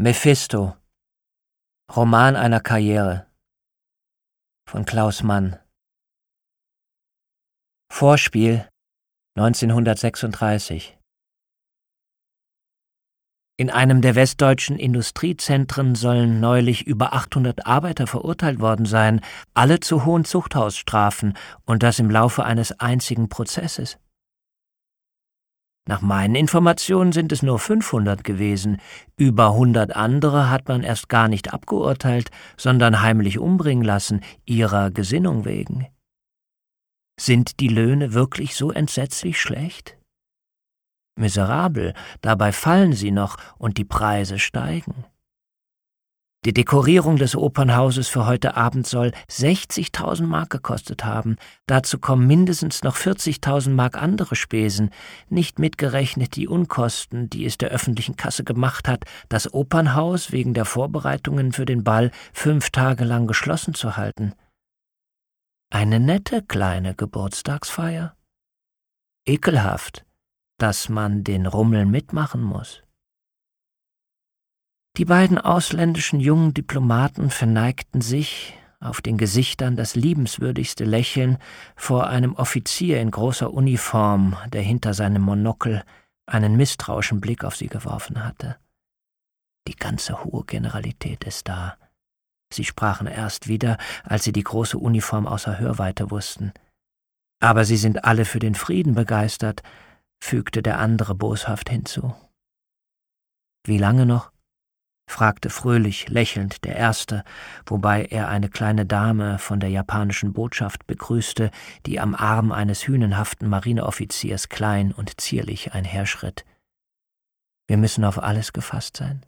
Mephisto Roman einer Karriere von Klaus Mann Vorspiel 1936 In einem der westdeutschen Industriezentren sollen neulich über 800 Arbeiter verurteilt worden sein, alle zu hohen Zuchthausstrafen und das im Laufe eines einzigen Prozesses. Nach meinen Informationen sind es nur 500 gewesen. Über 100 andere hat man erst gar nicht abgeurteilt, sondern heimlich umbringen lassen, ihrer Gesinnung wegen. Sind die Löhne wirklich so entsetzlich schlecht? Miserabel, dabei fallen sie noch und die Preise steigen. Die Dekorierung des Opernhauses für heute Abend soll 60.000 Mark gekostet haben. Dazu kommen mindestens noch 40.000 Mark andere Spesen, nicht mitgerechnet die Unkosten, die es der öffentlichen Kasse gemacht hat, das Opernhaus wegen der Vorbereitungen für den Ball fünf Tage lang geschlossen zu halten. Eine nette kleine Geburtstagsfeier. Ekelhaft, dass man den Rummel mitmachen muss. Die beiden ausländischen jungen Diplomaten verneigten sich, auf den Gesichtern das liebenswürdigste Lächeln, vor einem Offizier in großer Uniform, der hinter seinem Monokel einen misstrauischen Blick auf sie geworfen hatte. Die ganze hohe Generalität ist da. Sie sprachen erst wieder, als sie die große Uniform außer Hörweite wussten. Aber sie sind alle für den Frieden begeistert, fügte der andere boshaft hinzu. Wie lange noch? Fragte fröhlich lächelnd der Erste, wobei er eine kleine Dame von der japanischen Botschaft begrüßte, die am Arm eines hünenhaften Marineoffiziers klein und zierlich einherschritt. Wir müssen auf alles gefasst sein.